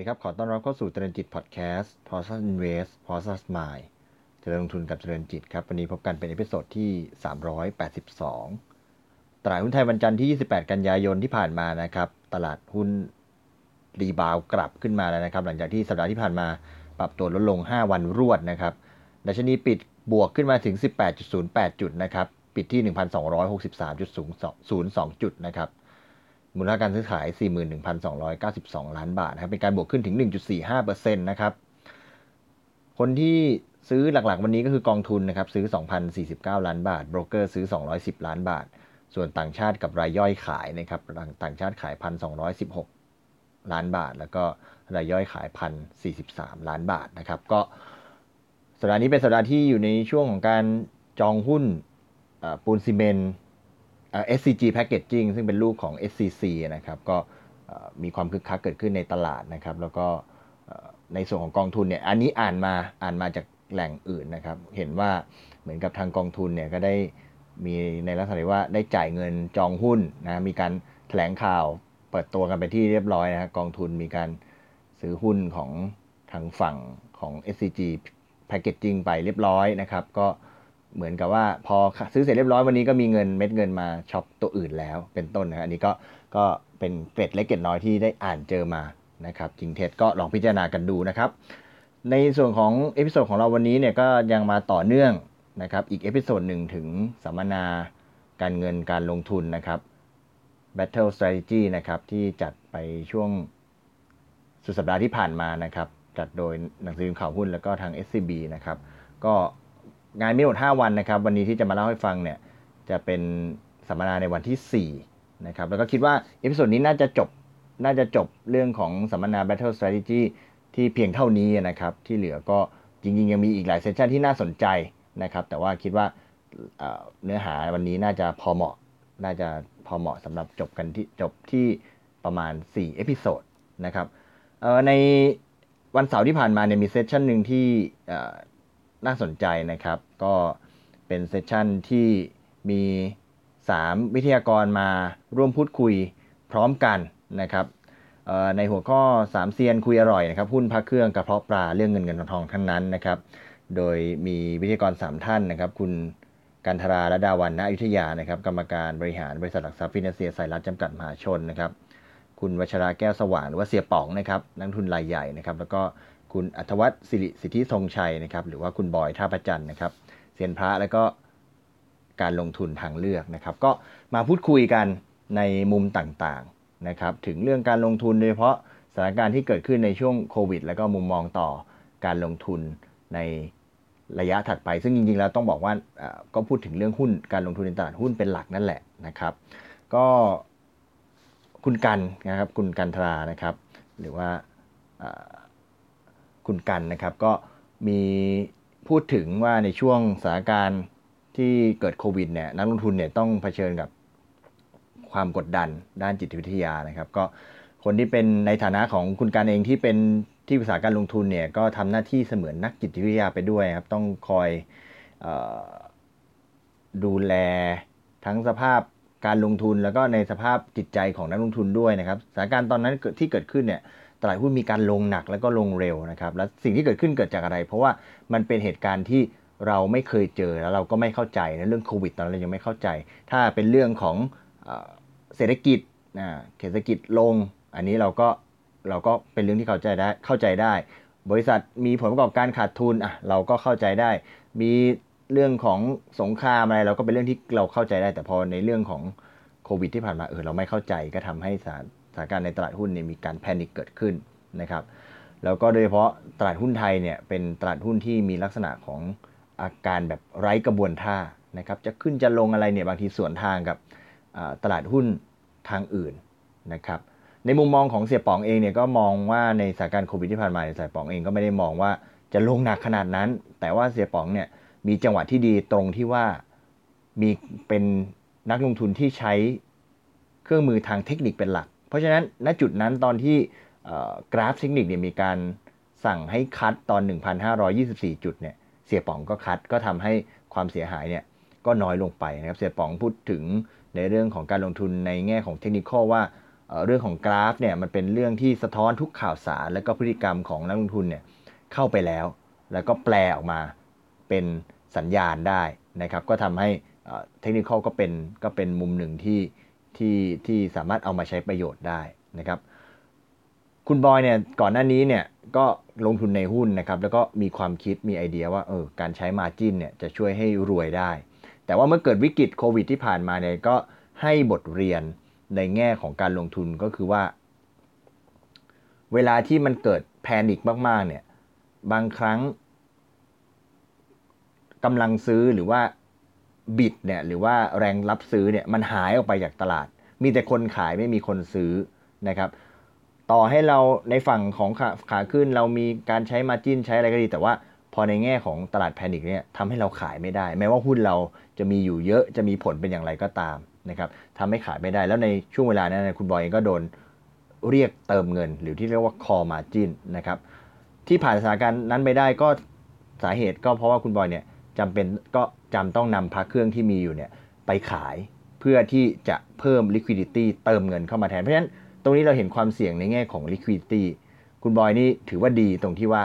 สวัสดีครับ ขอต้อนรับเข้าสู่เจริญจิตพอดแคสต์ p o s s Invest p o s s Mind เจริญลงทุนกับเจริญจิตครับ วันนี้พบกันเป็น episode ที่ 382 ตลาดหุ้นไทยวันจันทร์ที่ 28 กันยายนที่ผ่านมานะครับ ตลาดหุ้น rebound กลับขึ้นมาแล้วนะครับ หลังจากที่สัปดาห์ที่ผ่านมาปรับตัวลดลง 5 วันรวดนะครับ ดัชนีปิดบวกขึ้นมาถึง 18.08 จุดนะครับ ปิดที่ 1,263.02จุดนะครับ มูลค่าการซื้อขาย 41,292 ล้านบาทนะครับ เป็นการบวกขึ้นถึง 1.45%นะครับ คนที่ซื้อหลักๆ วันนี้ก็คือกองทุนนะครับ ซื้อ 2,049 ล้านบาท โบรกเกอร์ซื้อ 210 ล้านบาท ส่วนต่างชาติกับรายย่อยขายนะครับ ต่างชาติขาย 1,216 ล้านบาท แล้วก็รายย่อยขาย 1,043 ล้านบาทนะครับ ก็สัปดาห์นี้เป็นสัปดาห์ที่อยู่ในช่วงของการจองหุ้นปูนซีเมนต์ SCG Packaging ซึ่งเป็นลูกของ SCC นะครับก็มีความคึกคักเกิดขึ้นในตลาดนะครับ แล้วก็ในส่วนของกองทุนเนี่ยอันนี้อ่านมาอ่านมาจากแหล่งอื่นนะครับ เห็นว่าเหมือนกับทางกองทุนเนี่ยก็ได้มีในลักษณะว่าได้จ่ายเงินจองหุ้นนะมีการแถลงข่าวเปิดตัวกันไปที่เรียบร้อยนะกองทุนมีการซื้อหุ้นของทางฝั่งของ SCG Packaging ไปเรียบร้อยนะครับ ก็ เหมือนกับว่าพอซื้อเสร็จเรียบร้อยวันนี้ก็มีเงินเม็ดเงินมาช็อปตัวอื่นแล้วเป็นต้นนะอันนี้ก็ก็เป็นเกร็ดเล็กเกร็ดน้อยที่ได้อ่านเจอมานะครับจริงเท็จก็ลองพิจารณากันดูนะครับ ในส่วนของ episode ของเราวันนี้เนี่ยก็ยังมาต่อเนื่องนะครับอีก episode หนึ่งถึงสัมมนาการเงินการลงทุนนะครับ Battle Strategy นะครับที่จัดไปช่วงสุดสัปดาห์ที่ผ่านมานะครับ จัดโดยหนังสือพิมพ์ข่าวหุ้นแล้วก็ทาง SCB นะครับ ก็ งานมีหมด5วันนะครับ วันนี้ที่จะมาเล่าให้ฟังเนี่ยจะเป็นสัมมนาในวันที่4นะครับแล้วก็คิดว่า episode นี้น่าจะจบน่าจะจบเรื่องของสัมมนา Battle Strategy ที่เพียงเท่านี้นะครับ ที่เหลือก็จริงๆ ยังมีอีกหลาย session ที่น่าสนใจนะครับ แต่ว่าคิดว่าเนื้อหาวันนี้น่าจะพอเหมาะน่าจะพอเหมาะสำหรับจบกันที่จบที่ประมาณ 4 episode นะครับในวันเสาร์ที่ผ่านมาเนี่ยมี session หนึ่งที่ น่าสนใจนะครับ ก็เป็น session ที่มี 3 วิทยากรมาร่วมพูดคุยพร้อมกันนะครับในหัวข้อ 3 เซียนคุยอร่อยนะครับหุ้นพักเครื่องกระเพาะปลาเรื่องเงินเงินทองทองทั้งนั้นนะครับ โดยมีวิทยากร 3 ท่านนะครับ คุณกันทราและดาวันณอยุธยานะครับ กรรมการบริหารบริษัทหลักทรัพย์ฟินแลนเซียสายรัฐจำกัดมหาชนนะครับ คุณวัชราแก้วสว่างหรือว่าเสียป๋องนะครับนักทุนรายใหญ่นะครับ แล้วก็ คุณอัธวัฒน์สิริสิทธิทรงชัยนะครับ หรือว่าคุณบอยท่าประจันนะครับเซียนพระแล้วก็การลงทุนทางเลือกนะครับ ก็มาพูดคุยกันในมุมต่างๆนะครับ ถึงเรื่องการลงทุนโดยเฉพาะสถานการณ์ที่เกิดขึ้นในช่วงโควิด แล้วก็มุมมองต่อการลงทุนในระยะถัดไป ซึ่งจริงๆแล้วต้องบอกว่าก็พูดถึงเรื่องหุ้นการลงทุนในตลาดหุ้นเป็นหลักนั่นแหละนะครับ ก็คุณกันนะครับคุณกันทรานะครับ หรือว่า คุณกันนะครับ ก็มีพูดถึงว่าในช่วงสถานการณ์ที่เกิดโควิดเนี่ยนักลงทุนเนี่ยต้องเผชิญกับความกดดันด้านจิตวิทยานะครับ ก็คนที่เป็นในฐานะของคุณการเองที่เป็นที่ปรึกษาการลงทุนเนี่ยก็ทำหน้าที่เสมือนนักจิตวิทยาไปด้วยครับ ต้องคอยอดูแลทั้งสภาพการลงทุนแล้วก็ในสภาพจิตใจของนักลงทุนด้วยนะครับสถานการณ์ตอนนั้นที่เกิดขึ้นเนี่ย ตลาดหุ้นมีการลงหนักแล้วก็ลงเร็วนะครับและสิ่งที่เกิดขึ้นเกิดจากอะไร เพราะว่ามันเป็นเหตุการณ์ที่เราไม่เคยเจอแล้วเราก็ไม่เข้าใจในเรื่องโควิดตอนนั้นยังไม่เข้าใจ ถ้าเป็นเรื่องของเศรษฐกิจเศรษฐกิจลง อันนี้เราก็เราก็เป็นเรื่องที่เข้าใจได้เข้าใจได้ บริษัทมีผลประกอบการขาดทุนอะเราก็เข้าใจได้ มีเรื่องของสงครามอะไรเราก็เป็นเรื่องที่เราเข้าใจได้ แต่พอในเรื่องของโควิดที่ผ่านมาเออเราไม่เข้าใจก็ทำให้สารานการณ์ในตลาดหุ้นเนี่ยมีการแพนิคเกิดขึ้นนะครับแล้วก็โดยเฉพาะตลาดหุ้นไทยเนี่ยเป็นตลาดหุ้นที่มีลักษณะของอาการแบบไร้กระบวนท่านะครับจะขึ้นจะลงอะไรเนี่ยบางทีสวนทางกับตลาดหุ้นทางอื่นนะครับในมุมมองของเสียป๋องเองเนี่ยก็มองว่าในสถานการณ์โควิดที่ผ่านมาเสียป๋องเองก็ไม่ได้มองว่าจะลงหนักขนาดนั้น แต่ว่าเสียป๋องเนี่ยมีจังหวะที่ดีตรงที่ว่ามีเป็นนักลงทุนที่ใช้เครื่องมือทางเทคนิคเป็นหลัก เพราะฉะนั้นณจุดนั้นตอนที่กราฟเทคนิคเนี่ยมีการสั่งให้คัดตอน 1,524 จุดเนี่ยเสียป๋องก็คัดก็ทำให้ความเสียหายเนี่ยก็น้อยลงไปนะครับเสียป๋องพูดถึงในเรื่องของการลงทุนในแง่ของเทคนิคว่าเรื่องของกราฟเนี่ยมันเป็นเรื่องที่สะท้อนทุกข่าวสาร และก็พฤติกรรมของนักลงทุนเนี่ยเข้าไปแล้ว แล้วก็แปลออกมาเป็นสัญญาณได้นะครับก็ทำให้เทคนิคก็เป็นก็เป็นมุมหนึ่งที่ ที่ที่สามารถเอามาใช้ประโยชน์ได้นะครับ คุณบอยเนี่ยก่อนหน้านี้เนี่ยก็ลงทุนในหุ้นนะครับ แล้วก็มีความคิดมีไอเดียว่าเออการใช้มาจินเนี่ยจะช่วยให้รวยได้ แต่ว่าเมื่อเกิดวิกฤตโควิดที่ผ่านมาเนี่ยก็ให้บทเรียนในแง่ของการลงทุนก็คือว่า เวลาที่มันเกิดแพนิคมาก ๆ เนี่ย บางครั้งกำลังซื้อหรือว่า บิดเนี่ยหรือว่าแรงรับซื้อเนี่ยมันหายออกไปจากตลาด มีแต่คนขายไม่มีคนซื้อนะครับต่อให้เราในฝั่งของขาขาขึ้นเรามีการใช้มาจิ้นใช้อะไรก็ดี แต่ว่าพอในแง่ของตลาดแพนิคเนี่ยทำให้เราขายไม่ได้ แม้ว่าหุ้นเราจะมีอยู่เยอะจะมีผลเป็นอย่างไรก็ตามนะครับทำให้ขายไม่ได้แล้วในช่วงเวลานั้นคุณบอยเองก็โดนเรียกเติมเงิน หรือที่เรียกว่า call margin นะครับที่ผ่านสถานการณ์นั้นไปได้ก็สาเหตุก็เพราะว่าคุณบอยเนี่ย จำเป็นก็จำต้องนำพักเครื่องที่มีอยู่เนี่ยไปขายเพื่อที่จะเพิ่ม liquidity เติมเงินเข้ามาแทน เพราะฉะนั้นตรงนี้เราเห็นความเสี่ยงในแง่ของ liquidity คุณบอยนี่ถือว่าดีตรงที่ว่า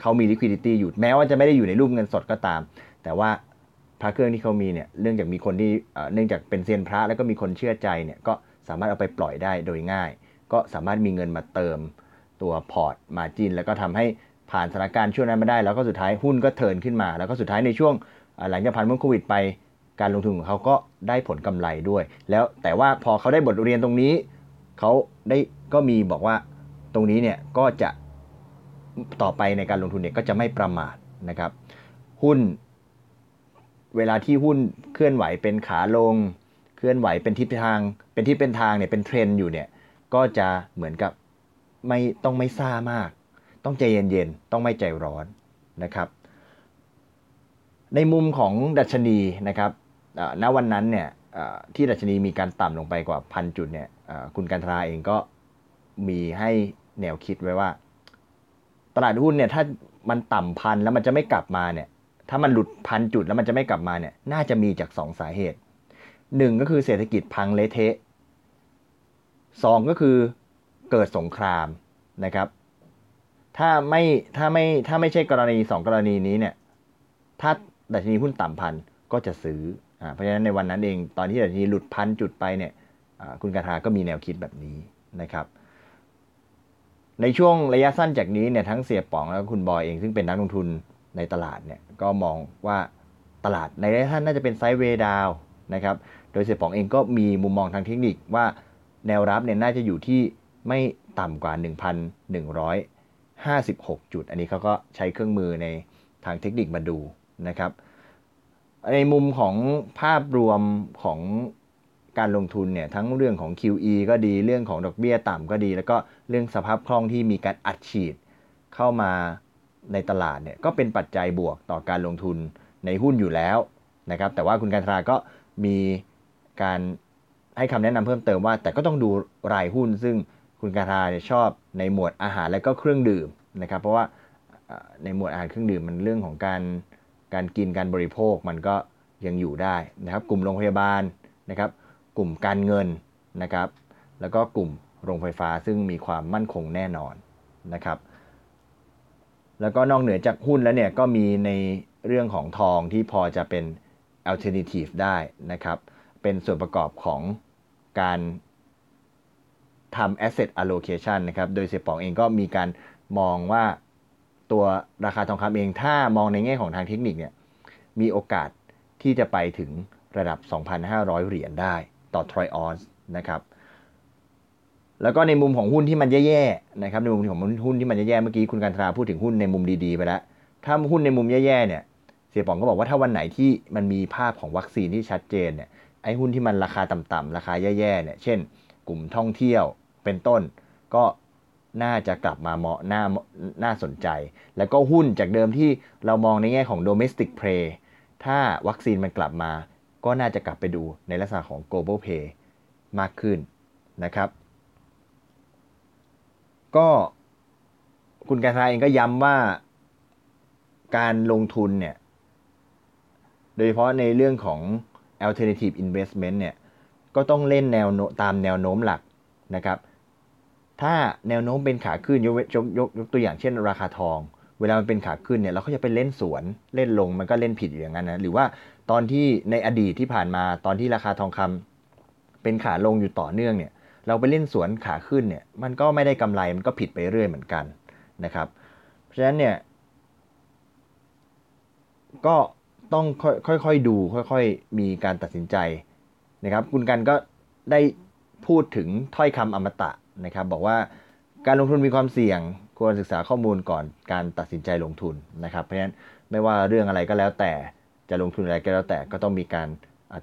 เขามี liquidity อยู่แม้ว่าจะไม่ได้อยู่ในรูปเงินสดก็ตาม แต่ว่าพระเครื่องที่เขามีเนี่ยเนื่องจากมีคนที่เนื่องจากเป็นเซียนพระแล้วก็มีคนเชื่อใจเนี่ยก็สามารถเอาไปปล่อยได้โดยง่าย ก็สามารถมีเงินมาเติมตัวพอร์ตมาจินแล้วก็ทำให้ ผ่านสถานการณ์ช่วงนั้นมาได้ แล้วก็สุดท้ายหุ้นก็เทินขึ้นมา แล้วก็สุดท้ายในช่วงหลังจากผ่านพ้นโควิดไป การลงทุนของเขาก็ได้ผลกำไรด้วย แล้วแต่ว่าพอเขาได้บทเรียนตรงนี้ เขาได้ก็มีบอกว่าตรงนี้เนี่ยก็จะต่อไปในการลงทุนเนี่ยก็จะไม่ประมาทนะครับ หุ้นเวลาที่หุ้นเคลื่อนไหวเป็นขาลง เคลื่อนไหวเป็นทิศทาง เป็นทิศเป็นทางเนี่ยเป็นเทรนอยู่เนี่ยก็จะเหมือนกับไม่ต้องไม่ซ่ามาก ต้องใจเย็นๆ ต้องไม่ใจร้อนนะครับ ในมุมของดัชนีนะครับณวันนั้นเนี่ยที่ดัชนีมีการต่ำลงไปกว่าพันจุดเนี่ยคุณการทราเองก็มีให้แนวคิดไว้ว่า ตลาดหุ้นเนี่ยถ้ามันต่ำพันแล้วมันจะไม่กลับมาเนี่ยถ้ามันหลุดพันจุดแล้วมันจะไม่กลับมาเนี่ยน่าจะมีจาก 2 สาเหตุหนึ่งก็คือเศรษฐกิจพังเละเทะสองก็คือเกิดสงครามนะครับ ถ้าไม่ถ้าไม่ถ้าไม่ใช่กรณีสองกรณีนี้เนี่ย ถ้าดัชนีหุ้นต่ำพันก็จะซื้ออเพราะฉะนั้นในวันนั้นเองตอนที่ดัชนีหลุดพันจุดไปเนี่ยคุณกาทาก็มีแนวคิดแบบนี้นะครับ ในช่วงระยะสั้นจากนี้เนี่ยทั้งเสียป๋องแล้วคุณบอยเองซึ่งเป็นนักลงทุนในตลาดเนี่ยก็มองว่าตลาดในระยะสั้นน่าจะเป็นไซด์เวย์ดาวนะครับ โดยเสียป๋องเองก็มีมุมมองทางเทคนิคว่าแนวรับเนี่ยน่าจะอยู่ที่ไม่ต่ำกว่า 56 จุด อันนี้เขาก็ใช้เครื่องมือในทางเทคนิคมาดูนะครับ ในมุมของภาพรวมของการลงทุนเนี่ยทั้งเรื่องของ QE ก็ดีเรื่องของดอกเบี้ยต่ำก็ดี แล้วก็เรื่องสภาพคล่องที่มีการอัดฉีดเข้ามาในตลาดเนี่ยก็เป็นปัจจัยบวกต่อการลงทุนในหุ้นอยู่แล้วนะครับแต่ว่าคุณการทราก็มีการให้คำแนะนำเพิ่มเติมว่า แต่ก็ต้องดูรายหุ้นซึ่ง คุณการทราชอบในหมวดอาหารและก็เครื่องดื่มนะครับ เพราะว่าในหมวดอาหารเครื่องดื่มมันเรื่องของการการกินการบริโภคมันก็ยังอยู่ได้นะครับ กลุ่มโรงพยาบาลนะครับ กลุ่มการเงินนะครับ แล้วก็กลุ่มโรงไฟฟ้าซึ่งมีความมั่นคงแน่นอนนะครับ แล้วก็นอกเหนือจากหุ้นแล้วเนี่ยก็มีในเรื่องของทองที่พอจะเป็น alternative ได้นะครับ เป็นส่วนประกอบของการ ทำ asset allocation นะครับโดยเสียป๋องเองก็มีการมองว่าตัวราคาทองคำเองถ้ามองในแง่ของทางเทคนิคเนี่ยมีโอกาสที่จะไปถึงระดับ 2,500 เหรียญได้ต่อทรอยออนส์นะครับแล้วก็ในมุมของหุ้นที่มันแย่ๆนะครับในมุมของหุ้นที่มันแย่ๆเมื่อกี้คุณการทราพูดถึงหุ้นในมุมดีๆไปแล้ว ถ้าหุ้นในมุมแย่ๆเนี่ยเสียป๋องก็บอกว่าถ้าวันไหนที่มันมีภาพของวัคซีนที่ชัดเจนเนี่ยไอ้หุ้นที่มันราคาต่ำๆราคาแย่ๆเนี่ยเช่น กลุ่มท่องเที่ยวเป็นต้น ก็น่าจะกลับมาเหมาะน่าน่าสนใจ แล้วก็หุ้นจากเดิมที่เรามองในแง่ของ domestic play ถ้าวัคซีนมันกลับมา ก็น่าจะกลับไปดูในลักษณะของ global play มากขึ้นนะครับ ก็คุณการทาเองก็ย้ำว่าการลงทุนเนี่ย โดยเฉพาะในเรื่องของ alternative investment เนี่ย ก็ต้องเล่นแนวตามแนวโน้มหลักนะครับ ถ้าแนวโน้มเป็นขาขึ้นยกยกยกยกตัวอย่างเช่น ราคาทอง เวลามันเป็นขาขึ้นเนี่ยเราก็จะไปเล่นสวนเล่นลงมันก็เล่นผิดอยู่อย่างนั้นนะหรือว่าตอนที่ในอดีตที่ผ่านมาตอนที่ราคาทองคำเป็นขาลงอยู่ต่อเนื่องเนี่ย เราไปเล่นสวนขาขึ้นเนี่ย มันก็ไม่ได้กำไรมันก็ผิดไปเรื่อยเหมือนกันนะครับ เพราะฉะนั้นเนี่ยก็ต้องค่อยๆดูค่อย ๆ มีการตัดสินใจ นะครับ คุณกันก็ได้พูดถึงถ้อยคำอมตะนะครับ บอกว่าการลงทุนมีความเสี่ยงควรศึกษาข้อมูลก่อนการตัดสินใจลงทุนนะครับ เพราะฉะนั้นไม่ว่าเรื่องอะไรก็แล้วแต่จะลงทุนอะไรก็แล้วแต่ก็ต้องมีการ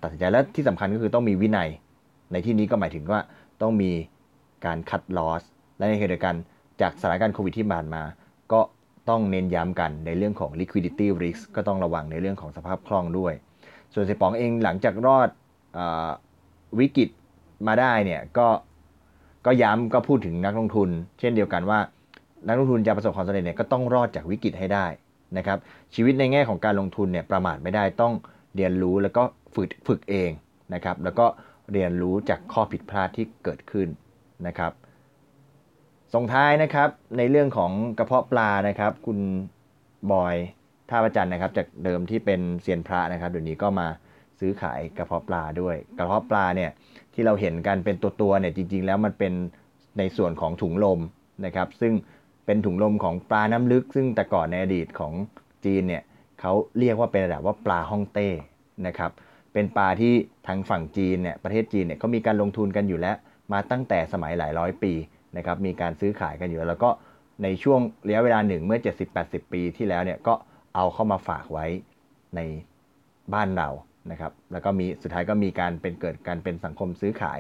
ตัดสินใจและที่สำคัญก็คือต้องมีวินัย ในที่นี้ก็หมายถึงว่าต้องมีการคัดลอสและในขณะเดียวกันจากสถานการณ์โควิดที่ผ่านมา ก็ต้องเน้นย้ำกันในเรื่องของ liquidity risk ก็ต้องระวังในเรื่องของสภาพคล่องด้วย ส่วนเสปองเองหลังจากรอด วิกฤตมาได้เนี่ยก็ก็ย้ำก็พูดถึงนักลงทุน เช่นเดียวกันว่า นักลงทุนจะประสบความสำเร็จเนี่ยก็ต้องรอดจากวิกฤตให้ได้นะครับชีวิตในแง่ของการลงทุนเนี่ยประมาทไม่ได้ต้องเรียนรู้แล้วก็ฝึกฝึกเองนะครับแล้วก็เรียนรู้จากข้อผิดพลาดที่เกิดขึ้นนะครับส่งท้ายนะครับในเรื่องของกระเพาะปลานะครับ คุณบอยท่าประจันนะครับ จากเดิมที่เป็นเซียนพระนะครับเดี๋ยวนี้ก็มา ซื้อขายกระเพาะปลาด้วย กระเพาะปลาเนี่ยที่เราเห็นกันเป็นตัวตัวเนี่ยจริง ๆ แล้วมันเป็นในส่วนของถุงลมนะครับ ซึ่งเป็นถุงลมของปลาน้ำลึก ซึ่งแต่ก่อนในอดีตของจีนเนี่ยเขาเรียกว่าเป็นระดับว่าปลาฮ่องเต้นะครับ เป็นปลาที่ทางฝั่งจีนเนี่ยประเทศจีนเนี่ยเขามีการลงทุนกันอยู่แล้วมาตั้งแต่สมัยหลายร้อยปีนะครับมีการซื้อขายกันอยู่แล้วก็ในช่วงระยะเวลาหนึ่งเมื่อ 70-80 ปีที่แล้วเนี่ยก็เอาเข้ามาฝากไว้ในบ้านเรา นะครับแล้วก็มีสุดท้ายก็มีการเป็นเกิดการเป็นสังคมซื้อขาย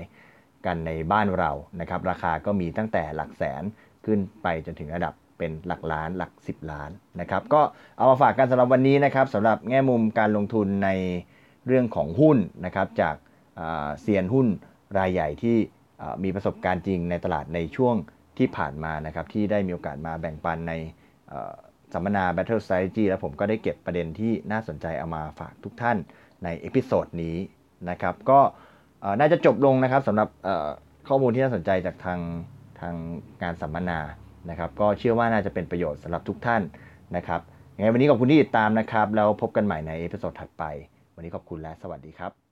กันในบ้านเรานะครับราคาก็มีตั้งแต่หลักแสนขึ้นไปจนถึงระดับเป็นหลักล้านหลัก 10 ล้านนะครับก็เอามาฝากกันสำหรับวันนี้นะครับสำหรับแง่มุมการลงทุนในเรื่องของหุ้นนะครับจากเซียนหุ้นรายใหญ่ที่มีประสบการณ์จริงในตลาดในช่วงที่ผ่านมานะครับที่ได้มีโอกาสมาแบ่งปันในสัมมนา Battle Strategy แล้วผมก็ได้เก็บประเด็นที่น่าสนใจเอามาฝากทุกท่าน ใน episode นี้นะครับก็น่าจะจบลงนะครับสำหรับข้อมูลที่น่าสนใจจากทางทางงานสัมมนานะครับ ก็เชื่อว่าน่าจะเป็นประโยชน์สำหรับทุกท่านนะครับยังไงวันนี้ขอบคุณที่ติดตามนะครับ แล้วพบกันใหม่ใน episode ถัดไป วันนี้ขอบคุณและสวัสดีครับ